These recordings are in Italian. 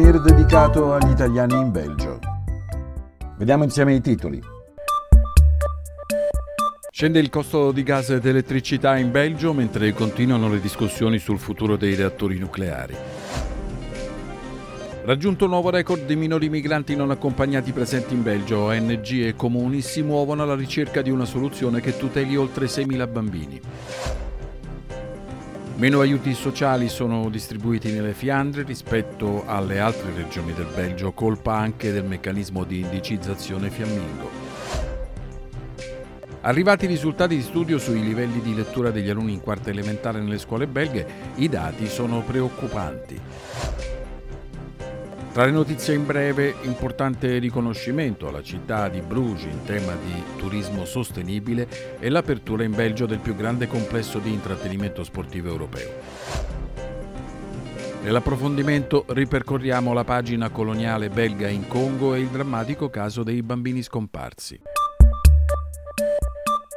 souvenir dedicato agli italiani in Belgio. Vediamo insieme i titoli. Scende il costo di gas ed elettricità in Belgio mentre continuano le discussioni sul futuro dei reattori nucleari. Raggiunto un nuovo record di minori migranti non accompagnati presenti in Belgio, ONG e comuni si muovono alla ricerca di una soluzione che tuteli oltre 6.000 bambini. Meno aiuti sociali sono distribuiti nelle Fiandre rispetto alle altre regioni del Belgio, colpa anche del meccanismo di indicizzazione fiammingo. Arrivati i risultati di studio sui livelli di lettura degli alunni in quarta elementare nelle scuole belghe, i dati sono preoccupanti. Tra le notizie in breve, importante riconoscimento alla città di Bruges in tema di turismo sostenibile e l'apertura in Belgio del più grande complesso di intrattenimento sportivo europeo. Nell'approfondimento ripercorriamo la pagina coloniale belga in Congo e il drammatico caso dei bambini scomparsi.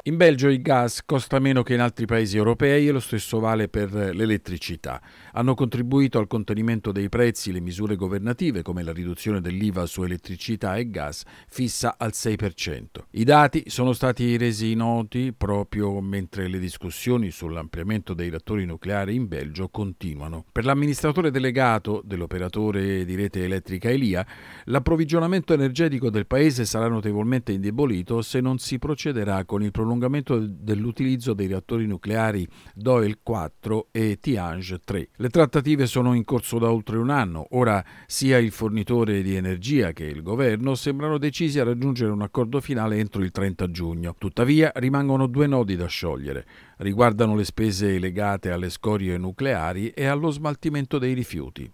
In Belgio il gas costa meno che in altri paesi europei e lo stesso vale per l'elettricità. Hanno contribuito al contenimento dei prezzi le misure governative come la riduzione dell'IVA su elettricità e gas fissa al 6%. I dati sono stati resi noti proprio mentre le discussioni sull'ampliamento dei reattori nucleari in Belgio continuano. Per l'amministratore delegato dell'operatore di rete elettrica Elia, l'approvvigionamento energetico del paese sarà notevolmente indebolito se non si procederà con il prolungamento prolungamento dell'utilizzo dei reattori nucleari Doyle 4 e Tiange 3. Le trattative sono in corso da oltre un anno. Ora sia il fornitore di energia che il governo sembrano decisi a raggiungere un accordo finale entro il 30 giugno. Tuttavia rimangono due nodi da sciogliere. Riguardano le spese legate alle scorie nucleari e allo smaltimento dei rifiuti.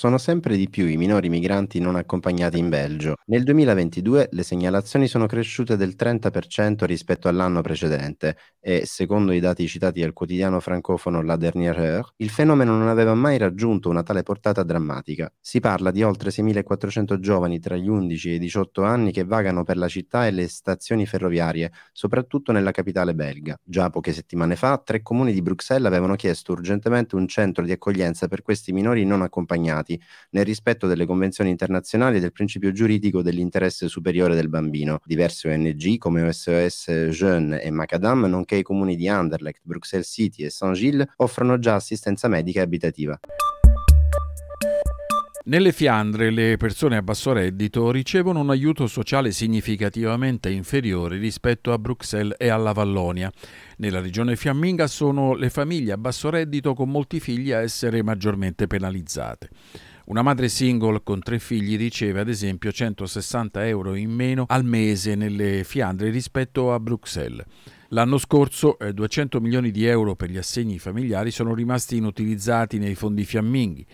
Sono sempre di più i minori migranti non accompagnati in Belgio. Nel 2022 le segnalazioni sono cresciute del 30% rispetto all'anno precedente e, secondo i dati citati al quotidiano francofono La Dernière Heure, il fenomeno non aveva mai raggiunto una tale portata drammatica. Si parla di oltre 6.400 giovani tra gli 11 e i 18 anni che vagano per la città e le stazioni ferroviarie, soprattutto nella capitale belga. Già poche settimane fa, tre comuni di Bruxelles avevano chiesto urgentemente un centro di accoglienza per questi minori non accompagnati stati nel rispetto delle convenzioni internazionali e del principio giuridico dell'interesse superiore del bambino. Diverse ONG come SOS Jeune e Macadam, nonché i comuni di Anderlecht, Bruxelles City e Saint-Gilles offrono già assistenza medica e abitativa. Nelle Fiandre le persone a basso reddito ricevono un aiuto sociale significativamente inferiore rispetto a Bruxelles e alla Vallonia. Nella regione fiamminga sono le famiglie a basso reddito con molti figli a essere maggiormente penalizzate. Una madre single con tre figli riceve ad esempio 160 euro in meno al mese nelle Fiandre rispetto a Bruxelles. L'anno scorso 200 eh, milioni di euro per gli assegni familiari sono rimasti inutilizzati nei fondi fiamminghi.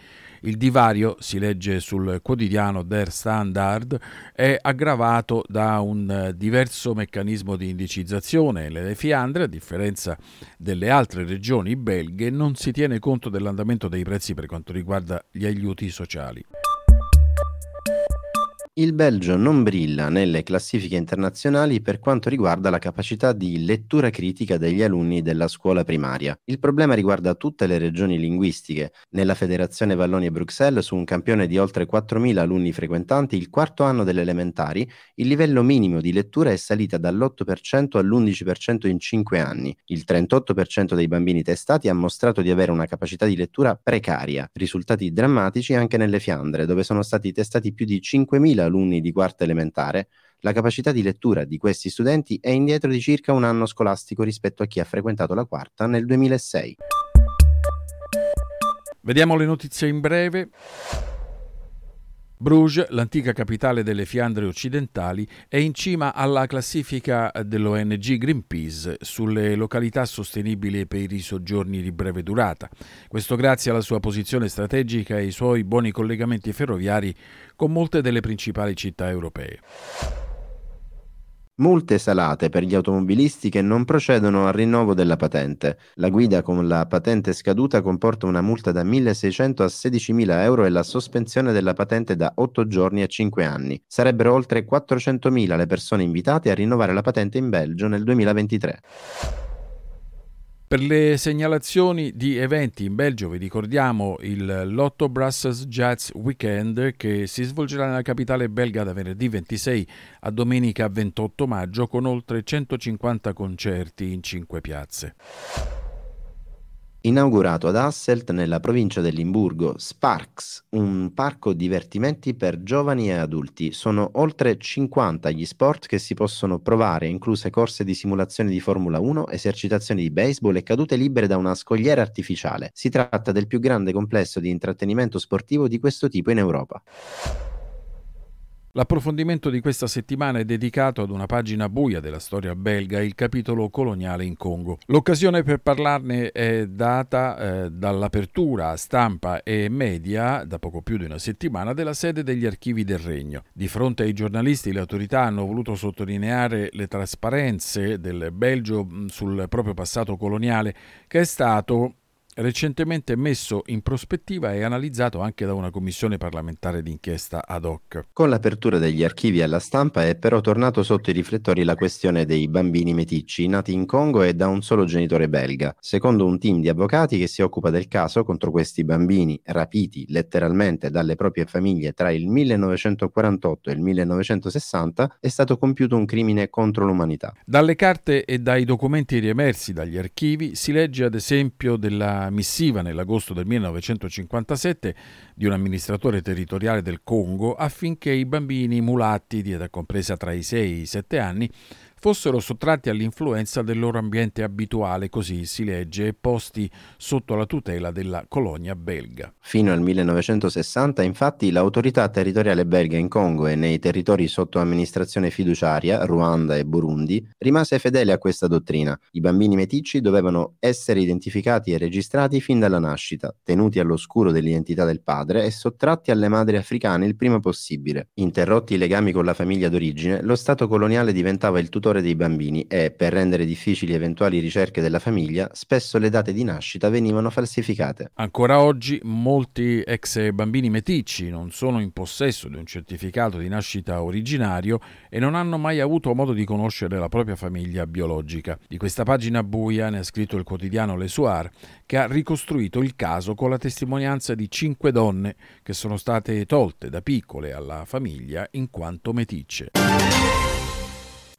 Il divario, si legge sul quotidiano Der Standard, è aggravato da un eh, diverso meccanismo di indicizzazione. Nelle Fiandre, a differenza delle altre regioni belghe, non si tiene conto dell'andamento dei prezzi per quanto riguarda gli aiuti sociali. Il Belgio non brilla nelle classifiche internazionali per quanto riguarda la capacità di lettura critica degli alunni della scuola primaria. Il problema riguarda tutte le regioni linguistiche. Nella Federazione Vallonia-Bruxelles, su un campione di oltre 4.000 alunni frequentanti, il quarto anno delle elementari, il livello minimo di lettura è salita dall'8% all'11% in 5 anni. Il 38% dei bambini testati ha mostrato di avere una capacità di lettura precaria, risultati drammatici anche nelle Fiandre, dove sono stati testati più di 5.000 alunni di quarta elementare, la capacità di lettura di questi studenti è indietro di circa un anno scolastico rispetto a chi ha frequentato la quarta nel 2006. Vediamo le notizie in breve. Bruges, l'antica capitale delle Fiandre occidentali, è in cima alla classifica dell'ONG Greenpeace sulle località sostenibili per i soggiorni di breve durata. Questo grazie alla sua posizione strategica e ai suoi buoni collegamenti ferroviari con molte delle principali città europee. Multe salate per gli automobilisti che non procedono al rinnovo della patente. La guida con la patente scaduta comporta una multa da 1.600 a 16.000 euro e la sospensione della patente da 8 giorni a 5 anni. Sarebbero oltre 400.000 le persone invitate a rinnovare la patente in Belgio nel 2023. Per le segnalazioni di eventi in Belgio vi ricordiamo il Lotto Brussels Jazz Weekend che si svolgerà nella capitale belga da venerdì 26 a domenica 28 maggio con oltre 150 concerti in cinque piazze inaugurato ad Hasselt nella provincia del Limburgo Sparks, un parco divertimenti per giovani e adulti. Sono oltre 50 gli sport che si possono provare, incluse corse di simulazione di Formula 1, esercitazioni di baseball e cadute libere da una scogliera artificiale. Si tratta del più grande complesso di intrattenimento sportivo di questo tipo in Europa. L'approfondimento di questa settimana è dedicato ad una pagina buia della storia belga, il capitolo coloniale in Congo. L'occasione per parlarne è data eh, dall'apertura a stampa e media, da poco più di una settimana, della sede degli archivi del Regno. Di fronte ai giornalisti le autorità hanno voluto sottolineare le trasparenze del Belgio sul proprio passato coloniale, che è stato recentemente messo in prospettiva e analizzato anche da una commissione parlamentare d'inchiesta ad hoc. Con l'apertura degli archivi alla stampa è però tornato sotto i riflettori la questione dei bambini meticci nati in Congo e da un solo genitore belga. Secondo un team di avvocati che si occupa del caso contro questi bambini rapiti letteralmente dalle proprie famiglie tra il 1948 e il 1960 è stato compiuto un crimine contro l'umanità. Dalle carte e dai documenti riemersi dagli archivi si legge ad esempio della missiva nell'agosto del 1957 di un amministratore territoriale del Congo affinché i bambini mulatti di età compresa tra i 6 e i 7 anni fossero sottratti all'influenza del loro ambiente abituale, così si legge, e posti sotto la tutela della colonia belga. Fino al 1960, infatti, l'autorità territoriale belga in Congo e nei territori sotto amministrazione fiduciaria, Ruanda e Burundi, rimase fedele a questa dottrina. I bambini meticci dovevano essere identificati e registrati fin dalla nascita, tenuti all'oscuro dell'identità del padre e sottratti alle madri africane il prima possibile. Interrotti i legami con la famiglia d'origine, lo Stato coloniale diventava il tutore tutore dei bambini e, per rendere difficili eventuali ricerche della famiglia, spesso le date di nascita venivano falsificate. Ancora oggi molti ex bambini meticci non sono in possesso di un certificato di nascita originario e non hanno mai avuto modo di conoscere la propria famiglia biologica. Di questa pagina buia ne ha scritto il quotidiano Le Soir, che ha ricostruito il caso con la testimonianza di cinque donne che sono state tolte da piccole alla famiglia in quanto meticce.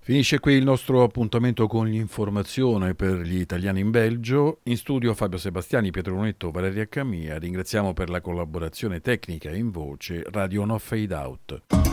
Finisce qui il nostro appuntamento con l'informazione per gli italiani in Belgio. In studio Fabio Sebastiani, Pietro Lunetto, Valeria Camia. Ringraziamo per la collaborazione tecnica in voce Radio No Fade Out.